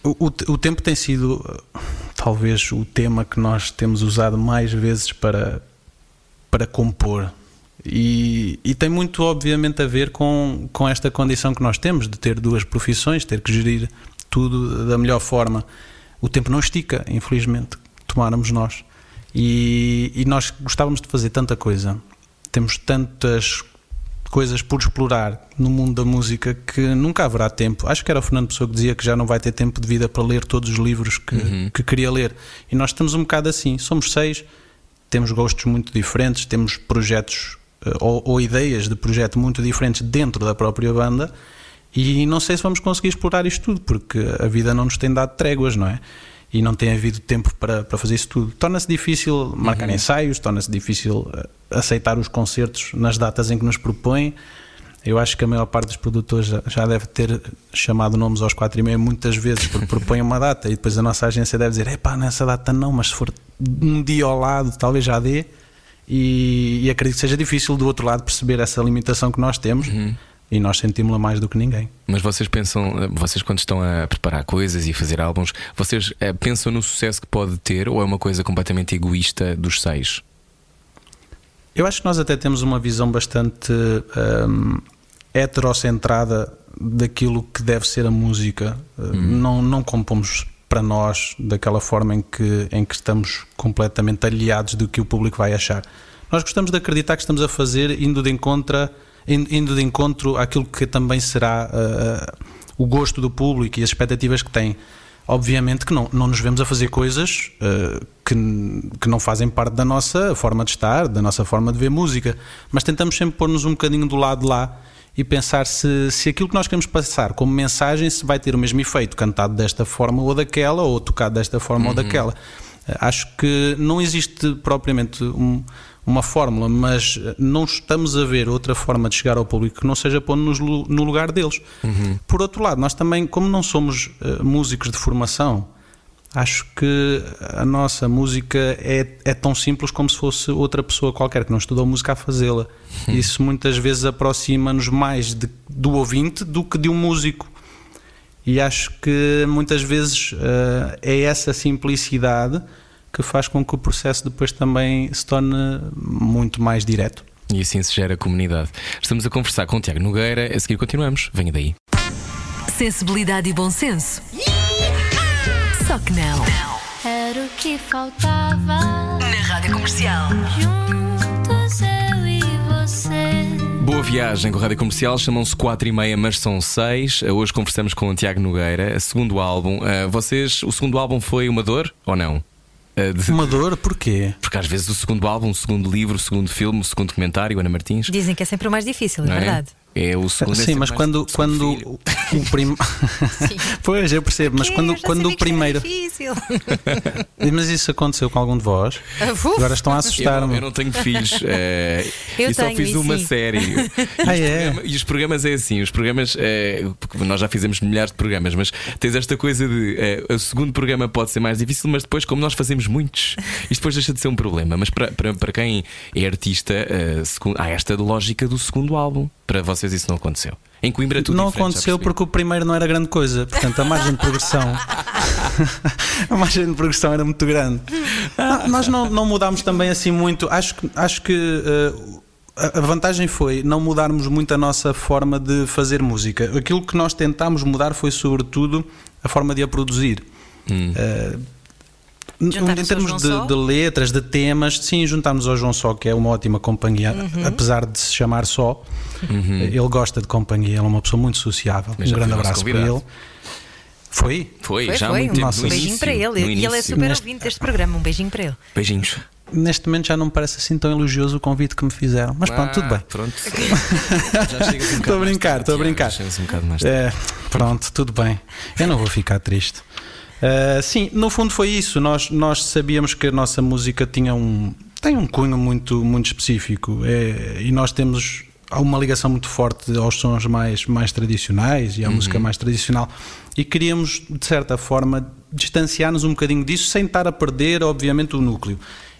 o, o, tempo tem sido uh, talvez o tema que nós temos usado mais vezes para, para compor. E, e, tem muito, obviamente, a ver com, com esta condição que nós temos de ter duas profissões, ter que gerir tudo da melhor forma. O tempo não estica, infelizmente, tomáramos nós. E, e nós gostávamos de fazer tanta coisa, temos tantas coisas por explorar no mundo da música que nunca haverá tempo. Acho que era o Fernando Pessoa que dizia que já não vai ter tempo de vida para ler todos os livros que, uhum. que queria ler. E nós estamos um bocado assim. Somos seis, temos gostos muito diferentes, temos projetos uh, ou, ou, ideias de projeto muito diferentes dentro da própria banda. E não sei se vamos conseguir explorar isto tudo, porque a vida não nos tem dado tréguas, não é? E não tem havido tempo para, para fazer isso tudo. Torna-se difícil marcar ensaios, torna-se difícil eh, aceitar os concertos nas datas em que nos propõem. Eu acho que a maior parte dos produtores já, deve ter chamado nomes aos quatro e meia muitas vezes porque propõem uma data e depois a nossa agência deve dizer: epá, nessa data não, mas se for um dia ao lado, talvez já dê. E, e acredito que seja difícil do outro lado perceber essa limitação que nós temos e nós sentimos-la mais do que ninguém. Mas vocês pensam, vocês quando estão a preparar coisas e fazer álbuns, vocês eh, pensam no sucesso que pode ter ou é uma coisa completamente egoísta dos seis? Eu acho que nós até temos uma visão bastante hum, heterocentrada daquilo que deve ser a música. Uh, Não, não compomos para nós daquela forma em que, em que estamos completamente aliados do que o público vai achar. Nós gostamos de acreditar que estamos a fazer indo de encontro, indo de encontro àquilo que também será uh, o gosto do público e as expectativas que tem. Obviamente que não, não nos vemos a fazer coisas uh, que, que não fazem parte da nossa forma de estar, da nossa forma de ver música, mas tentamos sempre pôr-nos um bocadinho do lado de lá e pensar se, se aquilo que nós queremos passar como mensagem se vai ter o mesmo efeito cantado desta forma ou daquela, ou tocado desta forma ou daquela. Acho que não existe propriamente um- uma fórmula, mas não estamos a ver outra forma de chegar ao público que não seja pondo-nos no lugar deles. Por outro lado, nós também, como não somos uh, músicos de formação, acho que a nossa música é, é tão simples como se fosse outra pessoa qualquer que não estudou música a fazê-la. Isso muitas vezes aproxima-nos mais de- do ouvinte do que de um músico. E acho que muitas vezes eh, é essa simplicidade que faz com que o processo depois também se torne muito mais direto. E assim se gera comunidade. Estamos a conversar com o Tiago Nogueira, a seguir continuamos. Venha daí. Sensibilidade e bom senso. Só que não. Era o que faltava. Na Rádio Comercial. Juntos eu e você. Boa viagem com a Rádio Comercial, chamam-se 4 e meia, mas são 6. Hoje conversamos com o Tiago Nogueira, segundo álbum. Ah, vocês, o segundo álbum foi uma dor ou não? Ah, de- Uma dor, porquê? Porque às vezes o segundo álbum, o segundo livro, o segundo filme, o segundo documentário, Ana Martins. Dizem que é sempre o mais difícil, é é? verdade. É o segundo é Sim, mas quando, quando filho. o prim... *laughs* pois, eu percebo, mas quando, Eu quando o primeiro. difícil. *laughs* Mas isso aconteceu com algum de vós? Uf. Agora estão a Eu não, assustar-me. eu não tenho filhos eh, *laughs* Eu e só tenho, fiz e uma sim. série. E, Ah, os é? programa- e os programas é assim: os programas, porque nós já fizemos milhares de programas, mas tens esta coisa de eh, o segundo programa pode ser mais difícil, mas depois, como nós fazemos muitos, isto depois deixa de ser um problema. Mas para, para, para quem é artista, secu- há esta lógica do segundo álbum. Para vocês isso não aconteceu. Em Coimbra é tudo Não aconteceu porque o primeiro não era grande coisa, portanto a margem de progressão *laughs* a margem de progressão era muito grande. Não, nós não, não mudámos também assim muito. Acho que, acho que eh, a vantagem foi não mudarmos muito a nossa forma de fazer música. Aquilo que nós tentámos mudar foi sobretudo a forma de a produzir. Eh, em termos João de, de letras, de temas, sim, juntámos ao João Só, que é uma ótima companhia, Uhum. apesar de se chamar Só. Ele gosta de companhia, ele é uma pessoa muito sociável. Um grande abraço para ele. Foi? Foi, Foi, já foi. muito. Nossa, no Um beijinho início, para ele. E ele é super Neste- ouvinte deste programa. Um beijinho para ele. Beijinhos. Neste momento já não me parece assim tão elogioso o convite que me fizeram. Mas pronto, tudo Ah, bem. Pronto. *laughs* Já chegas um Estou a brincar, estou a brincar. um bocado mais tarde. É, pronto, tudo bem. Eu não vou ficar triste. Uh, sim, no fundo foi isso. Nós, nós sabíamos que a nossa música tinha um, tem um cunho muito, muito específico É, e nós temos há uma ligação muito forte aos sons mais, mais tradicionais e à música mais tradicional. E queríamos, de certa forma, distanciar-nos um bocadinho disso sem estar a perder, obviamente, o núcleo.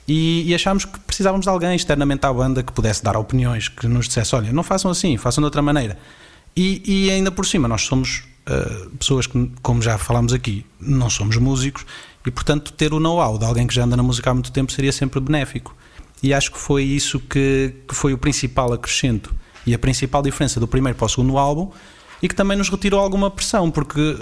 E, e achámos que precisávamos de alguém externamente à banda que pudesse dar opiniões, que nos dissesse: olha, não façam assim, façam de outra maneira. E, e ainda por cima, nós somos uh, pessoas que, como já falámos aqui, não somos músicos e, portanto, ter o know-how de alguém que já anda na música há muito tempo seria sempre benéfico. E acho que foi isso que, que foi o principal acrescento e a principal diferença do primeiro para o segundo álbum e que também nos retirou alguma pressão, porque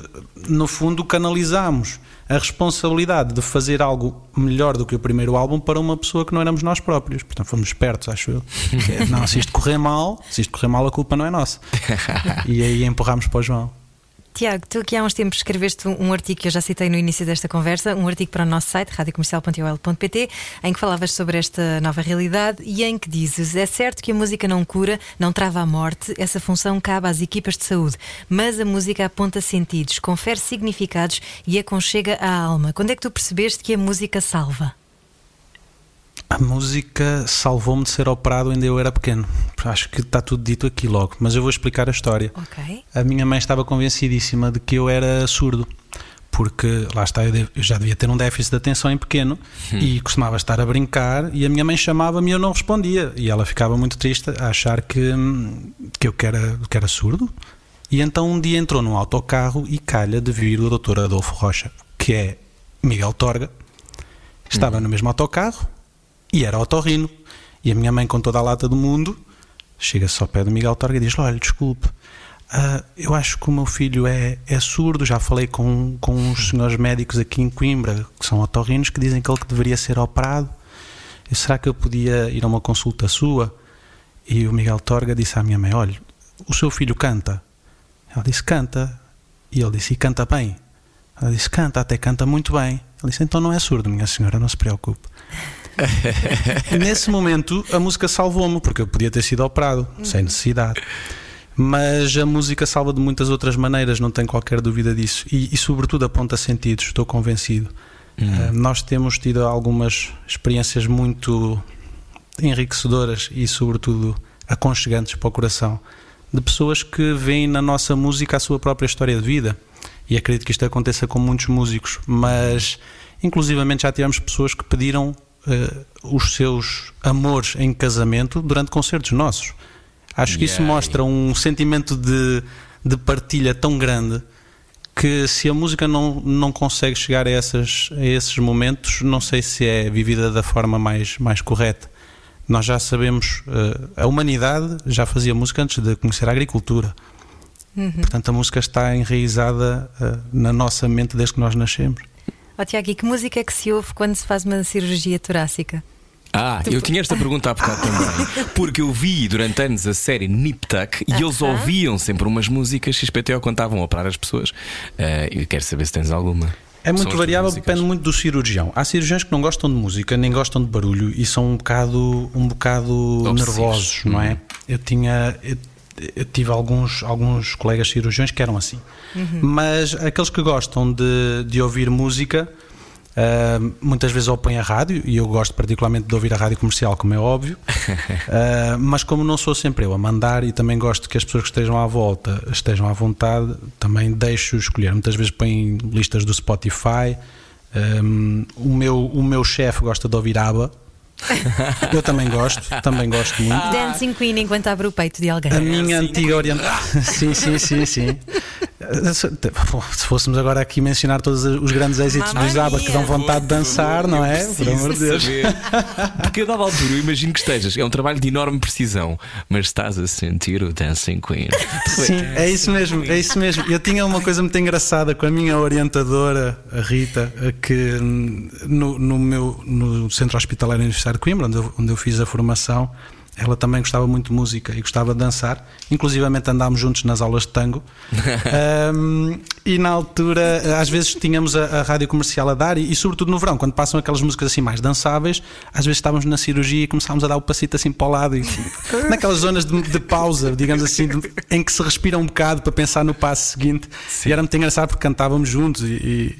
no fundo canalizámos a responsabilidade de fazer algo melhor do que o primeiro álbum para uma pessoa que não éramos nós próprios. Portanto, fomos espertos, acho eu. *laughs* Não, se isto correr mal, se isto correr mal, a culpa não é nossa. *laughs* E aí empurrámos para o João. Tiago, tu aqui há uns tempos escreveste um artigo que eu já citei no início desta conversa, um artigo para o nosso site, radiocomercial.ol.pt, em que falavas sobre esta nova realidade e em que dizes: é certo que a música não cura, não trava a morte, essa função cabe às equipas de saúde, mas a música aponta sentidos, confere significados e aconchega a alma. Quando é que tu percebeste que a música salva? A música salvou-me de ser operado ainda eu era pequeno. Acho que está tudo dito aqui logo, mas eu vou explicar a história. Ok. A minha mãe estava convencidíssima de que eu era surdo, porque lá está, eu, já devia ter um déficit de atenção em pequeno e costumava estar a brincar e a minha mãe chamava-me e eu não respondia. E ela ficava muito triste a achar que, hum, que eu que era, que era surdo. E então um dia entrou num autocarro e calha de vir o doutor Adolfo Rocha, que é Miguel Torga. Estava no mesmo autocarro e era otorrino. E a minha mãe, com toda a lata do mundo, chega-se ao pé do Miguel Torga e diz: Olha, desculpe, ah, eu acho que o meu filho é, é surdo. Já falei com, com uns senhores médicos aqui em Coimbra, que são otorrinos, que dizem que ele que deveria ser operado. E será que eu podia ir a uma consulta sua? E o Miguel Torga disse à minha mãe: Olha, o seu filho canta. Ela disse: Canta. E ele disse: E canta bem. Ela disse: Canta, até canta muito bem. Ele disse: Então não é surdo, minha senhora, não se preocupe. *laughs* Nesse momento, a música salvou-me, porque eu podia ter sido operado, sem necessidade. Mas a música salva de muitas outras maneiras, não tenho qualquer dúvida disso. E, e sobretudo, aponta sentidos, estou convencido. Uh, nós temos tido algumas experiências muito enriquecedoras e, sobretudo, aconchegantes para o coração de pessoas que veem na nossa música a sua própria história de vida. E acredito que isto aconteça com muitos músicos, mas inclusivamente já tivemos pessoas que pediram uh, os seus amores em casamento durante concertos nossos. Acho que isso Yeah. mostra um sentimento de, de partilha tão grande que se a música não, não consegue chegar a, essas, a esses momentos, não sei se é vivida da forma mais, mais correta. Nós já sabemos, eh, a humanidade já fazia música antes de conhecer a agricultura. Portanto, a música está enraizada eh, na nossa mente desde que nós nascemos. Ó Tiago, e que música é que se ouve quando se faz uma cirurgia torácica? Ah, eu tinha esta pergunta há bocado também. *laughs* Porque eu vi durante anos a série Nip Tuck e eles Aham. ouviam sempre umas músicas XPTO quando estavam a operar as pessoas. Ah, e quero saber se tens alguma. É muito variável, depende muito do cirurgião. Há cirurgiões que não gostam de música, nem gostam de barulho e são um bocado, um bocado Obsessivos. nervosos, não é? Eu tinha. Eu, eu tive alguns, alguns colegas cirurgiões que eram assim. Mas aqueles que gostam de, de ouvir música. ah, muitas vezes opõem a rádio e eu gosto particularmente de ouvir a rádio comercial, como é óbvio. *laughs* Ah, mas como não sou sempre eu a mandar e também gosto que as pessoas que estejam à volta estejam à vontade, também deixo escolher. Muitas vezes põem listas do Spotify. Um, o meu, o meu chefe gosta de ouvir ABBA. *laughs* Eu também gosto, também gosto muito. Dancing Queen enquanto abre o peito de alguém. A minha antiga orientação. *laughs* Sim, sim, sim, sim. *laughs* Se fôssemos agora aqui mencionar todos os grandes êxitos Mamma dos ABBA que dão vontade de dançar, não é? Por amor de Deus. *laughs* Porque a dada altura eu imagino que estejas. É um trabalho de enorme precisão, mas estás a sentir o Dancing Queen. *laughs* Sim, é isso mesmo, é isso mesmo. Eu tinha uma coisa muito engraçada com a minha orientadora, a Rita, que hum, no, no meu no Centro Hospitalar Universitário de Coimbra, onde eu, onde eu fiz a formação, ela também gostava muito de música e gostava de dançar. Inclusivamente andámos juntos nas aulas de tango. *laughs* Hum, e na altura, às vezes tínhamos a, a rádio comercial a dar, e, e sobretudo no verão, quando passam aquelas músicas assim mais dançáveis, às vezes estávamos na cirurgia e começámos a dar o passito assim para o lado, e, *laughs* naquelas zonas de, de pausa, digamos assim, de- em que se respira um bocado para pensar no passo seguinte. E era muito engraçado porque cantávamos juntos e, e-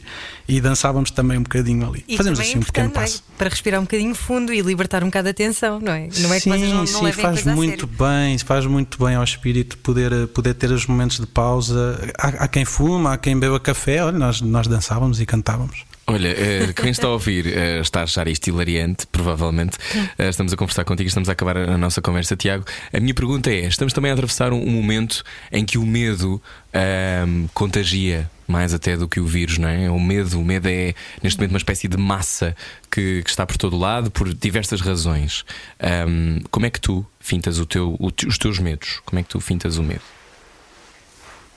e dançávamos também um bocadinho ali. E Fazemos assim um pequeno é? passo. Para respirar um bocadinho fundo e libertar um bocado a tensão, não é? Não é que sim, vocês não, não sim, faz muito bem, faz muito bem ao espírito poder, poder ter os momentos de pausa. Há, há quem fuma, há quem beba café, olha, nós, nós dançávamos e cantávamos. Olha, eh, quem está a ouvir eh, está a achar isto hilariante, provavelmente. Eh, estamos a conversar contigo, estamos a acabar a nossa conversa, Tiago. A minha pergunta é: estamos também a atravessar um, momento em que o medo ahm, contagia mais até do que o vírus, não é? O medo, o medo é neste momento uma espécie de massa que, que está por todo o lado por diversas razões. Ahm, como é que tu fintas o teu, o os teus medos? Como é que tu fintas o medo?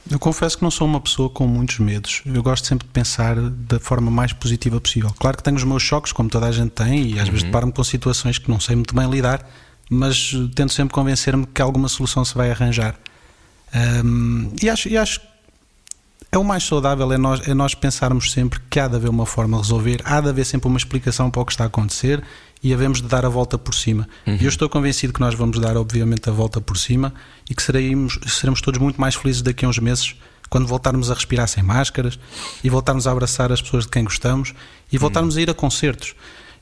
Eu confesso que não sou uma pessoa com muitos medos. Eu gosto sempre de pensar da forma mais positiva possível. Claro que tenho os meus choques, como toda a gente tem, e às vezes deparo-me com situações que não sei muito bem lidar, mas tento sempre convencer-me que alguma solução se vai arranjar. Ahm, e acho, e acho É o mais saudável é nós, é nós pensarmos sempre que há de haver uma forma de resolver, há de haver sempre uma explicação para o que está a acontecer e havemos de dar a volta por cima. E eu estou convencido que nós vamos dar, obviamente, a volta por cima e que seremos, seremos todos muito mais felizes daqui a uns meses quando voltarmos a respirar sem máscaras e voltarmos a abraçar as pessoas de quem gostamos e voltarmos a ir a concertos.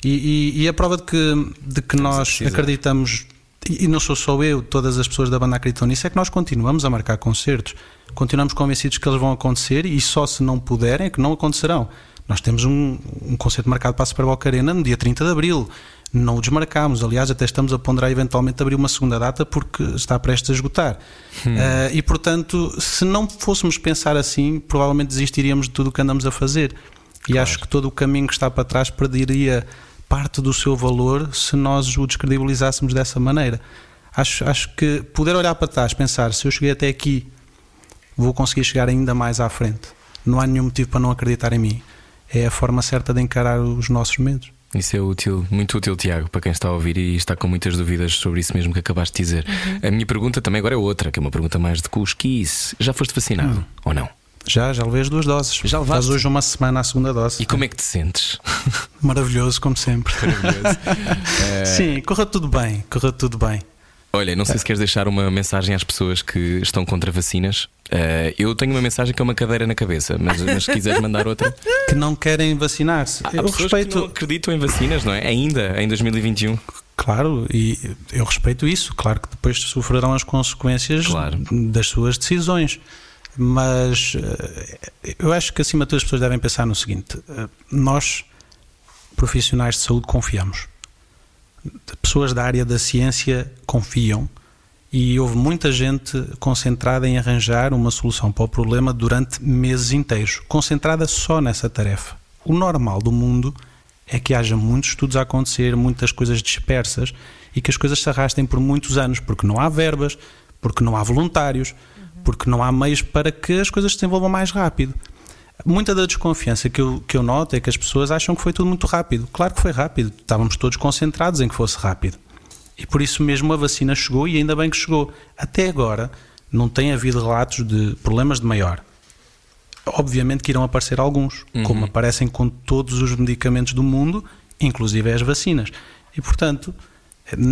E, e- e a prova de que, de que nós acreditamos, e não sou só eu, todas as pessoas da banda acreditam nisso, é que nós continuamos a marcar concertos, continuamos convencidos que eles vão acontecer e só se não puderem é que não acontecerão. Nós temos um, um concerto marcado para a Super Boca Arena no dia 30 de Abril. Não o desmarcámos, aliás, até estamos a ponderar eventualmente abrir uma segunda data porque está prestes a esgotar. Ah, e portanto, se não fôssemos pensar assim, provavelmente desistiríamos de tudo o que andamos a fazer. E acho que todo o caminho que está para trás perderia parte do seu valor se nós o descredibilizássemos dessa maneira. Acho, acho que poder olhar para trás, pensar se eu cheguei até aqui, vou conseguir chegar ainda mais à frente. Não há nenhum motivo para não acreditar em mim. É a forma certa de encarar os nossos medos. Isso é útil, muito útil, Tiago, para quem está a ouvir e está com muitas dúvidas sobre isso mesmo que acabaste de dizer. A minha pergunta também agora é outra, que é uma pergunta mais de cusquice. Já foste vacinado ou não? Já, já levei as duas doses. Já levaste? Faz hoje uma semana a segunda dose. E como é que te sentes? *laughs* Maravilhoso, como sempre. Maravilhoso. Eh, *laughs* Sim, correu tudo bem, correu tudo bem. Olha, não sei se queres deixar uma mensagem às pessoas que estão contra vacinas. Eh, eu tenho uma mensagem que é uma cadeira na cabeça, mas, mas se quiseres mandar outra. *laughs* Que não querem vacinar-se. Há Eu respeito. que não acreditam em vacinas, não é? Ainda, em 2021. Claro, e eu respeito isso. Claro que depois sofrerão as consequências Claro. das suas decisões. Mas eh, eu acho que acima de tudo as pessoas devem pensar no seguinte: eh, nós, profissionais de saúde, confiamos. Pessoas da área da ciência confiam e houve muita gente concentrada em arranjar uma solução para o problema durante meses inteiros, concentrada só nessa tarefa. O normal do mundo é que haja muitos estudos a acontecer, muitas coisas dispersas e que as coisas se arrastem por muitos anos, porque não há verbas, porque não há voluntários, porque não há meios para que as coisas se desenvolvam mais rápido. Muita da desconfiança que eu, que eu noto é que as pessoas acham que foi tudo muito rápido. Claro que foi rápido, estávamos todos concentrados em que fosse rápido. E por isso mesmo a vacina chegou e ainda bem que chegou. Até agora não tem havido relatos de problemas de maior. Obviamente que irão aparecer alguns, como aparecem com todos os medicamentos do mundo, inclusive as vacinas. E portanto,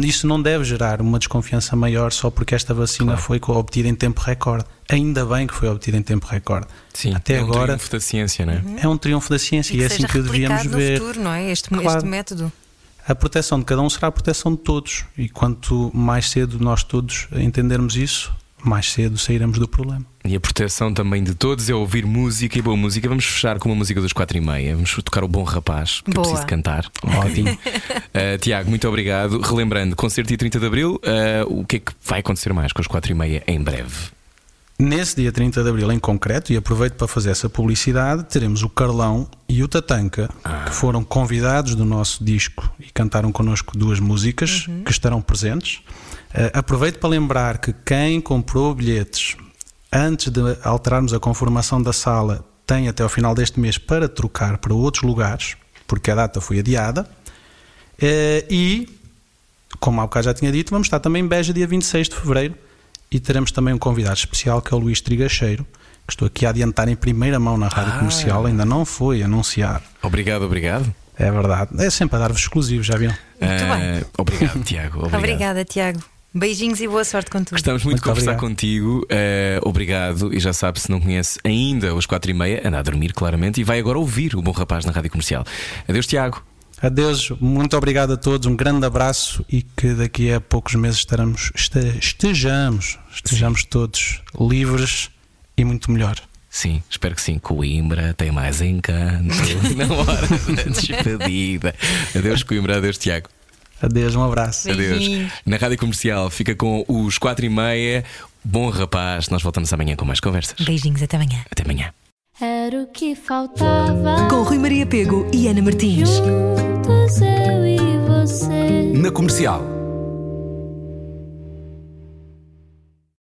isso não deve gerar uma desconfiança maior só porque esta vacina foi co- obtida em tempo recorde. Ainda bem que foi obtida em tempo recorde. Sim, Até é um agora triunfo da ciência, não é? é um triunfo da ciência e, E é assim que o devíamos replicado ver. no futuro, não é? Este, Claro. este método. A proteção de cada um será a proteção de todos. E quanto mais cedo nós todos entendermos isso, mais cedo sairemos do problema. E a proteção também de todos é ouvir música e boa música. Vamos fechar com uma música dos quatro e meia. Vamos tocar o Bom Rapaz, que Boa. eu preciso cantar. Bocadinho. Uh, *laughs* Tiago, muito obrigado. Relembrando, concerto dia 30 de Abril, uh, o que é que vai acontecer mais com as quatro e meia em breve? Nesse dia 30 de Abril em concreto, e aproveito para fazer essa publicidade, teremos o Carlão e o Tatanka, que foram convidados do nosso disco e cantaram connosco duas músicas que estarão presentes. Eh, aproveito para lembrar que quem comprou bilhetes antes de alterarmos a conformação da sala tem até ao final deste mês para trocar para outros lugares, porque a data foi adiada. Eh, e, como há bocado já tinha dito, vamos estar também em Beja dia 26 de Fevereiro e teremos também um convidado especial que é o Luís Trigacheiro, que estou aqui a adiantar em primeira mão na rádio Ah. comercial, ainda não foi anunciado. Obrigado, obrigado. É verdade. É sempre a dar-vos exclusivos, já viram? Muito Uh, bem. Obrigado, Tiago. Obrigado. Obrigada, Tiago. Beijinhos e boa sorte com tudo. Gostamos muito, de Muito conversar obrigado. contigo. Uh, obrigado. E já sabe, se não conhece ainda os quatro e meia, anda a dormir claramente e vai agora ouvir o Bom Rapaz na rádio comercial. Adeus, Tiago. Adeus, muito obrigado a todos, um grande abraço e que daqui a poucos meses estaremos, este- estejamos, estejamos todos livres e muito melhor. Sim, espero que sim. Coimbra tem mais encanto *laughs* na hora da despedida. Adeus, Coimbra. Adeus, Tiago. Adeus, um abraço. Adeus. Na rádio comercial fica com os quatro e meia. Bom rapaz, nós voltamos amanhã com mais conversas. Beijinhos, até amanhã. Até amanhã. Era o que faltava. Com Rui Maria Pego e Ana Martins. Juntos eu e você. Na comercial.